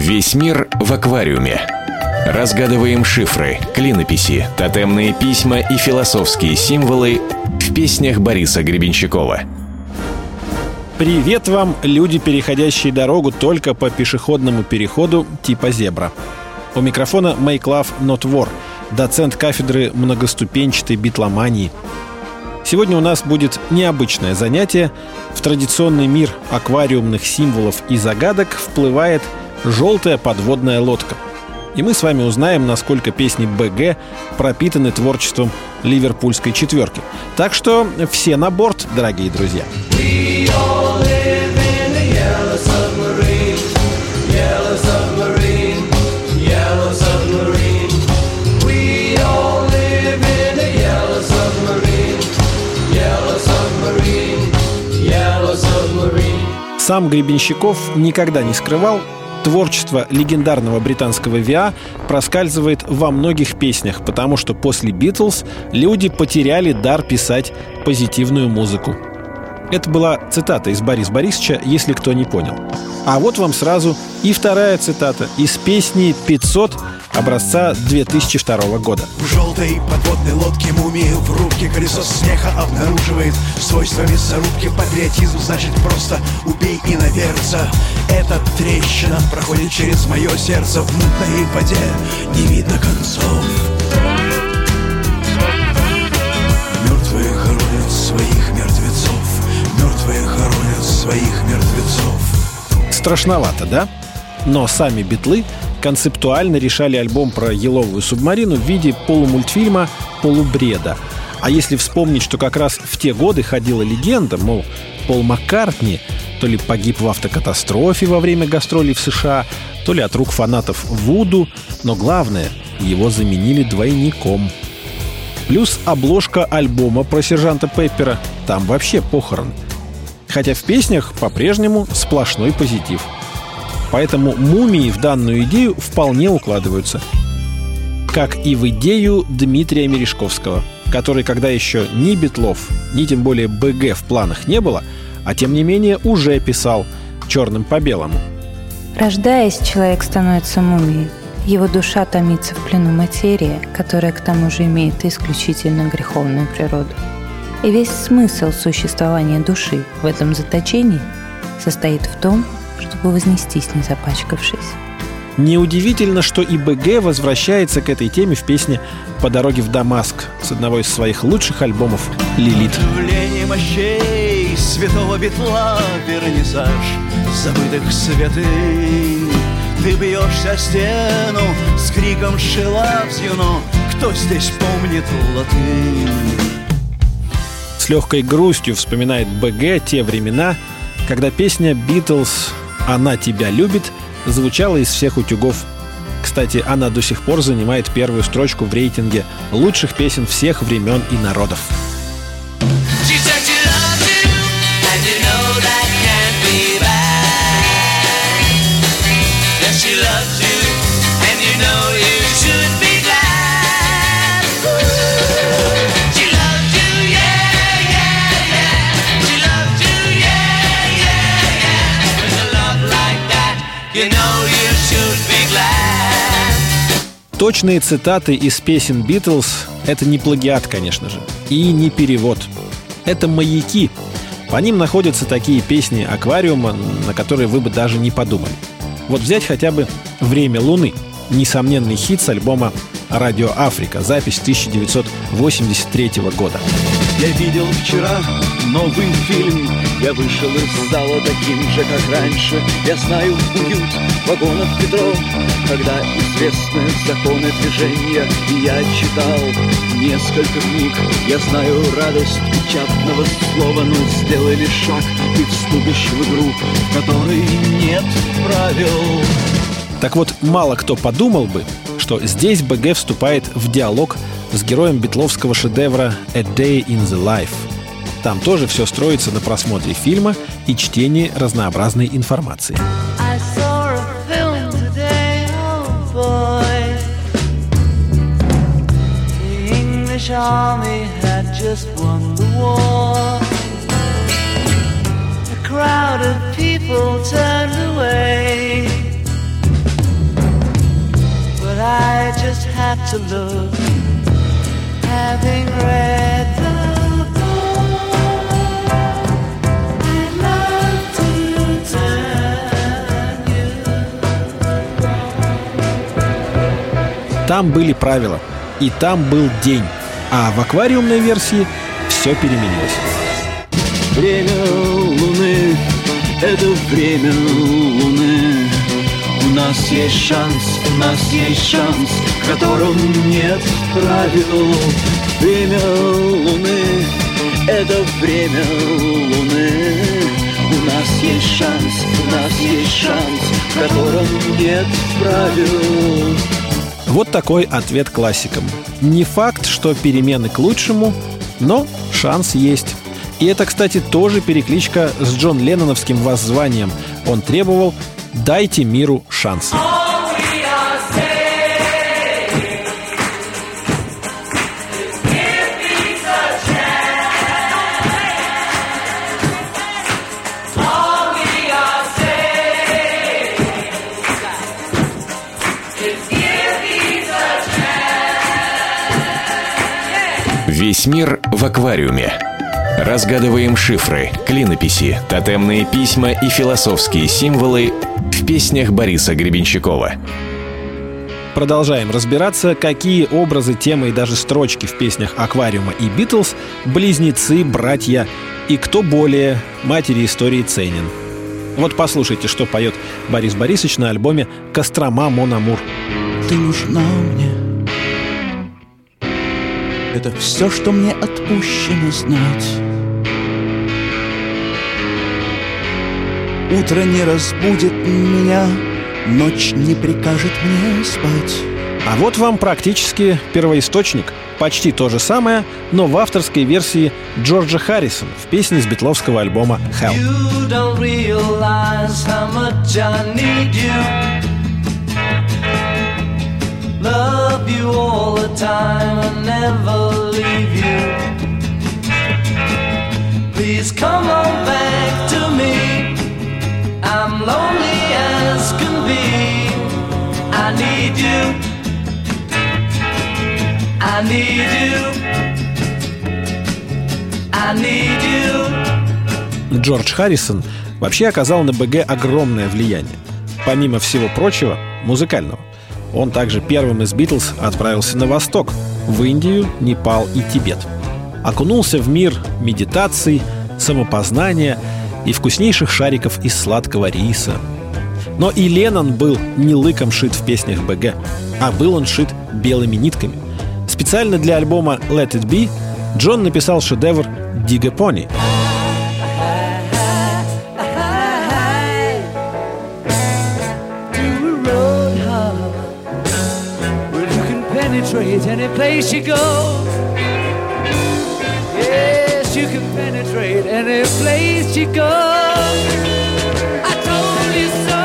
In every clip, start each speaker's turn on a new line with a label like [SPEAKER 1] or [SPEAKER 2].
[SPEAKER 1] Весь мир в аквариуме. Разгадываем шифры, клинописи, тотемные письма и философские символы в песнях Бориса Гребенщикова.
[SPEAKER 2] Привет вам, люди, переходящие дорогу только по пешеходному переходу типа зебра. У микрофона Not War, доцент кафедры многоступенчатой битломании. Сегодня у нас будет необычное занятие. В традиционный мир аквариумных символов и загадок вплывает желтая подводная лодка. И мы с вами узнаем, насколько песни БГ пропитаны творчеством ливерпульской четверки. Так что все на борт, дорогие друзья. Сам Гребенщиков никогда не скрывал, Творчество легендарного британского ВИА проскальзывает во многих песнях, потому что после «Битлз» люди потеряли дар писать позитивную музыку. Это была цитата из Бориса Борисовича, если кто не понял. А вот вам сразу и вторая цитата из песни «500» образца 2002 года.
[SPEAKER 3] В желтой подводной лодке мумии в рубке колесо смеха обнаруживает свойства мясорубки. Патриотизм значит просто убей и наверца. Эта трещина проходит через мое сердце в мутной воде. Не видно концов.
[SPEAKER 2] Страшновато, да? Но сами битлы концептуально решали альбом про еловую субмарину в виде полумультфильма «Полубреда». А если вспомнить, что как раз в те годы ходила легенда, мол, Пол Маккартни то ли погиб в автокатастрофе во время гастролей в США, то ли от рук фанатов Вуду, но главное, его заменили двойником. Плюс обложка альбома про сержанта Пеппера, там вообще похорон. Хотя в песнях по-прежнему сплошной позитив – Поэтому мумии в данную идею вполне укладываются. Как и в идею Дмитрия Мережковского, который, когда еще ни Битлов, ни тем более БГ в планах не было, а тем не менее уже писал черным по белому.
[SPEAKER 4] Рождаясь, человек становится мумией. Его душа томится в плену материи, которая к тому же имеет исключительно греховную природу. И весь смысл существования души в этом заточении состоит в том, чтобы вознестись, не запачкавшись.
[SPEAKER 2] Неудивительно, что и БГ возвращается к этой теме в песне «По дороге в Дамаск» с одного из своих лучших альбомов «Лилит».
[SPEAKER 3] мощей святого битла вернисаж забытых святых. Ты бьешься стену с криком «Шилавзью», но кто здесь помнит латынь?
[SPEAKER 2] С легкой грустью вспоминает БГ те времена, когда песня «Битлз» «Она тебя любит» звучала из всех утюгов. Кстати, она до сих пор занимает первую строчку в рейтинге лучших песен всех времен и народов. Точные цитаты из песен Битлз — это не плагиат, конечно же, и не перевод. Это маяки. По ним находятся такие песни аквариума, на которые вы бы даже не подумали. Вот взять хотя бы «Время Луны», несомненный хит с альбома «Радио Африка», запись 1983 года.
[SPEAKER 3] Я видел вчера новый фильм. Я вышел из зала таким же, как раньше. Я знаю уют вагонов метро Когда известны законы движения. И я читал несколько книг. Я знаю радость печатного слова Но сделали шаг и вступишь в игру В которой нет правил.
[SPEAKER 2] Так вот, мало кто подумал бы, что здесь БГ вступает в диалог с героем битловского шедевра «A Day in the Life». Там тоже все строится на просмотре фильма и чтении разнообразной информации. army had just won the war. A crowd of people turned away.
[SPEAKER 5] I just have to look. Having read the book, I'd love to turn you.
[SPEAKER 2] Там были правила, и там был день, а в аквариумной версии все переменилось.
[SPEAKER 3] Время Луны — это время Луны. У нас есть шанс, у нас есть шанс, в котором нет правил. Время Луны — это время Луны. У нас есть шанс, у нас есть шанс, в котором нет правил.
[SPEAKER 2] Вот такой ответ классикам. Не факт, что перемены к лучшему, но шанс есть. И это, кстати, тоже перекличка с Джон Ленноновским воззванием. Он требовал «дайте миру шанс».
[SPEAKER 1] Весь мир в аквариуме. Разгадываем шифры, клинописи, тотемные письма и философские символы в песнях Бориса Гребенщикова.
[SPEAKER 2] Продолжаем разбираться, какие образы, темы и даже строчки в песнях «Аквариума» и «Битлз» близнецы, братья и кто более матери истории ценен. Вот послушайте, что поет Борис Борисович на альбоме «Кострома Монамур».
[SPEAKER 6] Ты нужна мне Это все, что мне отпущено знать Утро не разбудит меня Ночь не прикажет мне спать
[SPEAKER 2] А вот вам практически первоисточник. Почти то же самое, но в авторской версии Джорджа Харрисона в песне с битловского альбома «Hell».
[SPEAKER 5] You don't realize how much I need you. Love you all the time and never leave you. Please come on back to me. Lonely as can be. I need you. I need you. I need you.
[SPEAKER 2] Джордж Харрисон вообще оказал на БГ огромное влияние. Помимо всего прочего, музыкального. Он также первым из Битлз отправился на восток, в Индию, Непал и Тибет. Окунулся в мир медитаций, самопознания и вкуснейших шариков из сладкого риса. Но и Леннон был не лыком шит в песнях БГ, а был он шит белыми нитками. Специально для альбома «Let It Be» Джон написал шедевр «Дига Пони»,
[SPEAKER 5] any place you go. You can penetrate any place you go. I told you so.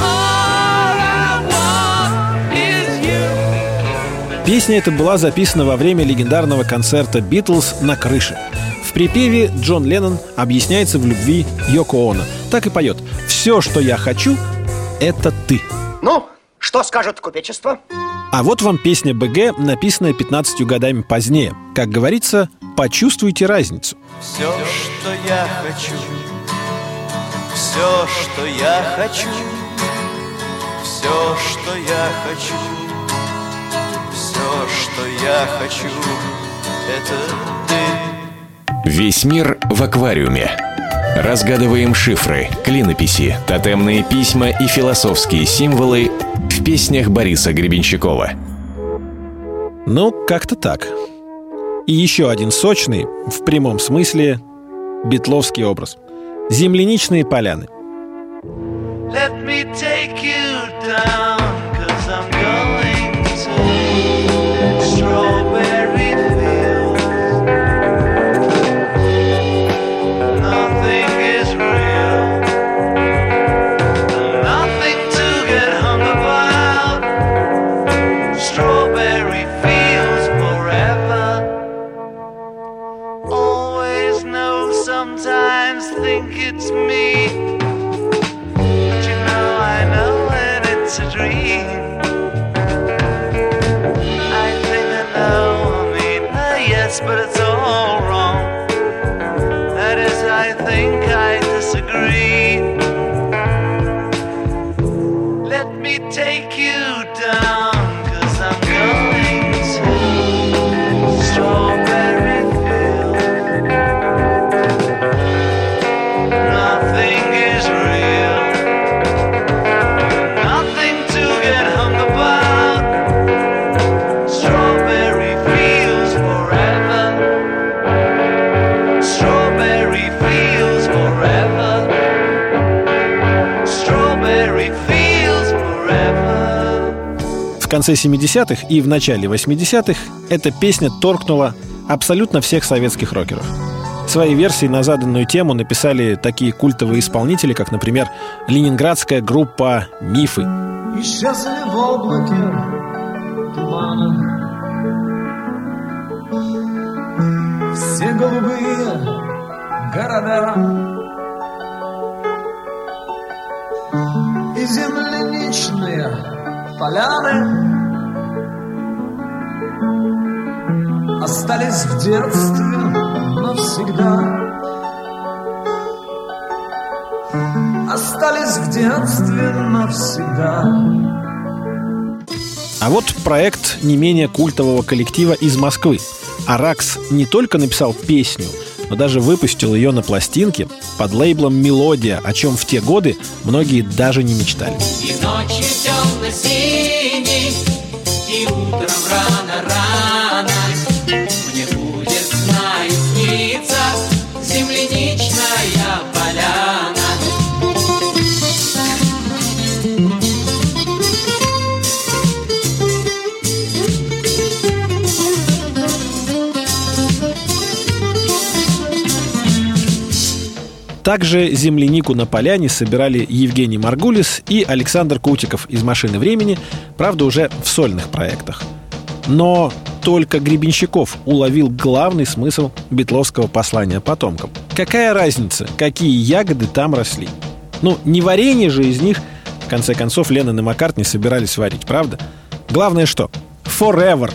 [SPEAKER 5] All I want is you.
[SPEAKER 2] Песня эта была записана во время легендарного концерта «Битлз» на крыше. В припеве Джон Леннон объясняется в любви Йоко Оно. Так и поет «Все, что я хочу, это ты».
[SPEAKER 7] Ну, что скажет купечество?
[SPEAKER 2] А вот вам песня БГ, написанная 15 годами позднее. Как говорится, почувствуйте разницу.
[SPEAKER 6] Все, что я хочу Все, что я хочу Все, что я хочу Все, что я хочу Это ты
[SPEAKER 1] Весь мир в аквариуме. Разгадываем шифры, клинописи, тотемные письма и философские символы в песнях Бориса Гребенщикова.
[SPEAKER 2] Ну, как-то так. И еще один сочный, в прямом смысле, битловский образ. Земляничные поляны.
[SPEAKER 5] Let me take you down,
[SPEAKER 2] конце 70-х и в начале 80-х эта песня торкнула абсолютно всех советских рокеров. Свои версии на заданную тему написали такие культовые исполнители, как, например, ленинградская группа «Мифы».
[SPEAKER 8] Исчезли в облаке тумана Все голубые города И земляничные поляны. Остались в детстве навсегда. Остались в детстве навсегда.
[SPEAKER 2] А вот проект не менее культового коллектива из Москвы. Аракс не только написал песню, но даже выпустил ее на пластинке под лейблом «Мелодия», о чем в те годы многие даже не мечтали.
[SPEAKER 9] И ночью темно-синей, и утром рано-рано Мне будет, знаю, сниться земляничная
[SPEAKER 2] Также землянику на поляне собирали Евгений Маргулис и Александр Кутиков из «Машины времени», правда, уже в сольных проектах. Но только Гребенщиков уловил главный смысл битловского послания потомкам. Какая разница, какие ягоды там росли? Ну, не варенье же из них, в конце концов, Леннон и Маккартни собирались варить, правда? Главное что? Forever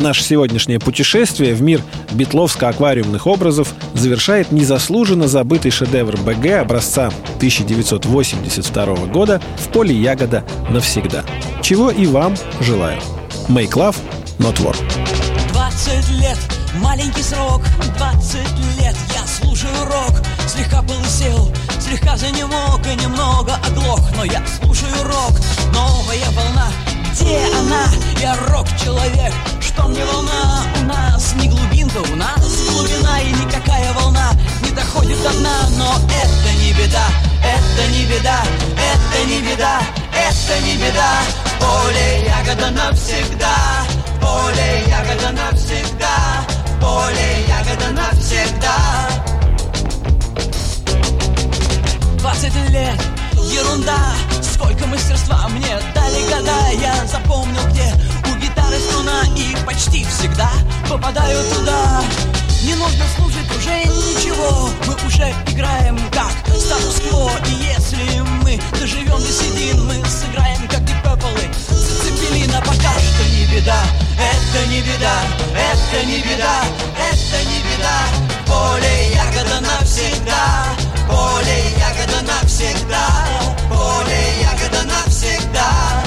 [SPEAKER 2] Наше сегодняшнее путешествие в мир битловско-аквариумных образов завершает незаслуженно забытый шедевр БГ образца 1982 года «В поле ягода навсегда». Чего и вам желаю. Make love, not war.
[SPEAKER 10] 20 лет, маленький срок 20 лет, я слушаю рок Слегка полысел, слегка занемог И немного оглох, но я слушаю рок Новая волна, где она? Я рок-человек, что мне волна? У нас не глубинка, у нас глубина И никакая волна не доходит до дна. Но это не беда, это не беда Это не беда, это не беда. Поле ягода навсегда Поле ягода навсегда Поле ягода навсегда. 20 лет, ерунда Сколько мастерства мне дали года. Я запомнил, где у гитары струна. И почти всегда попадаю туда. Не нужно слушать уже ничего. Мы уже играем как статус-кво. И если мы доживем до седин Мы сыграем как и Цепелина Пока что не беда, это не беда. Это не беда, это не беда. Поле ягода навсегда. Поле ягода навсегда ягода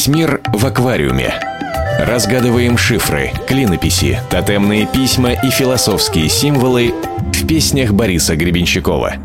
[SPEAKER 1] Весь мир в аквариуме. Разгадываем шифры, клинописи, тотемные письма и философские символы в песнях Бориса Гребенщикова.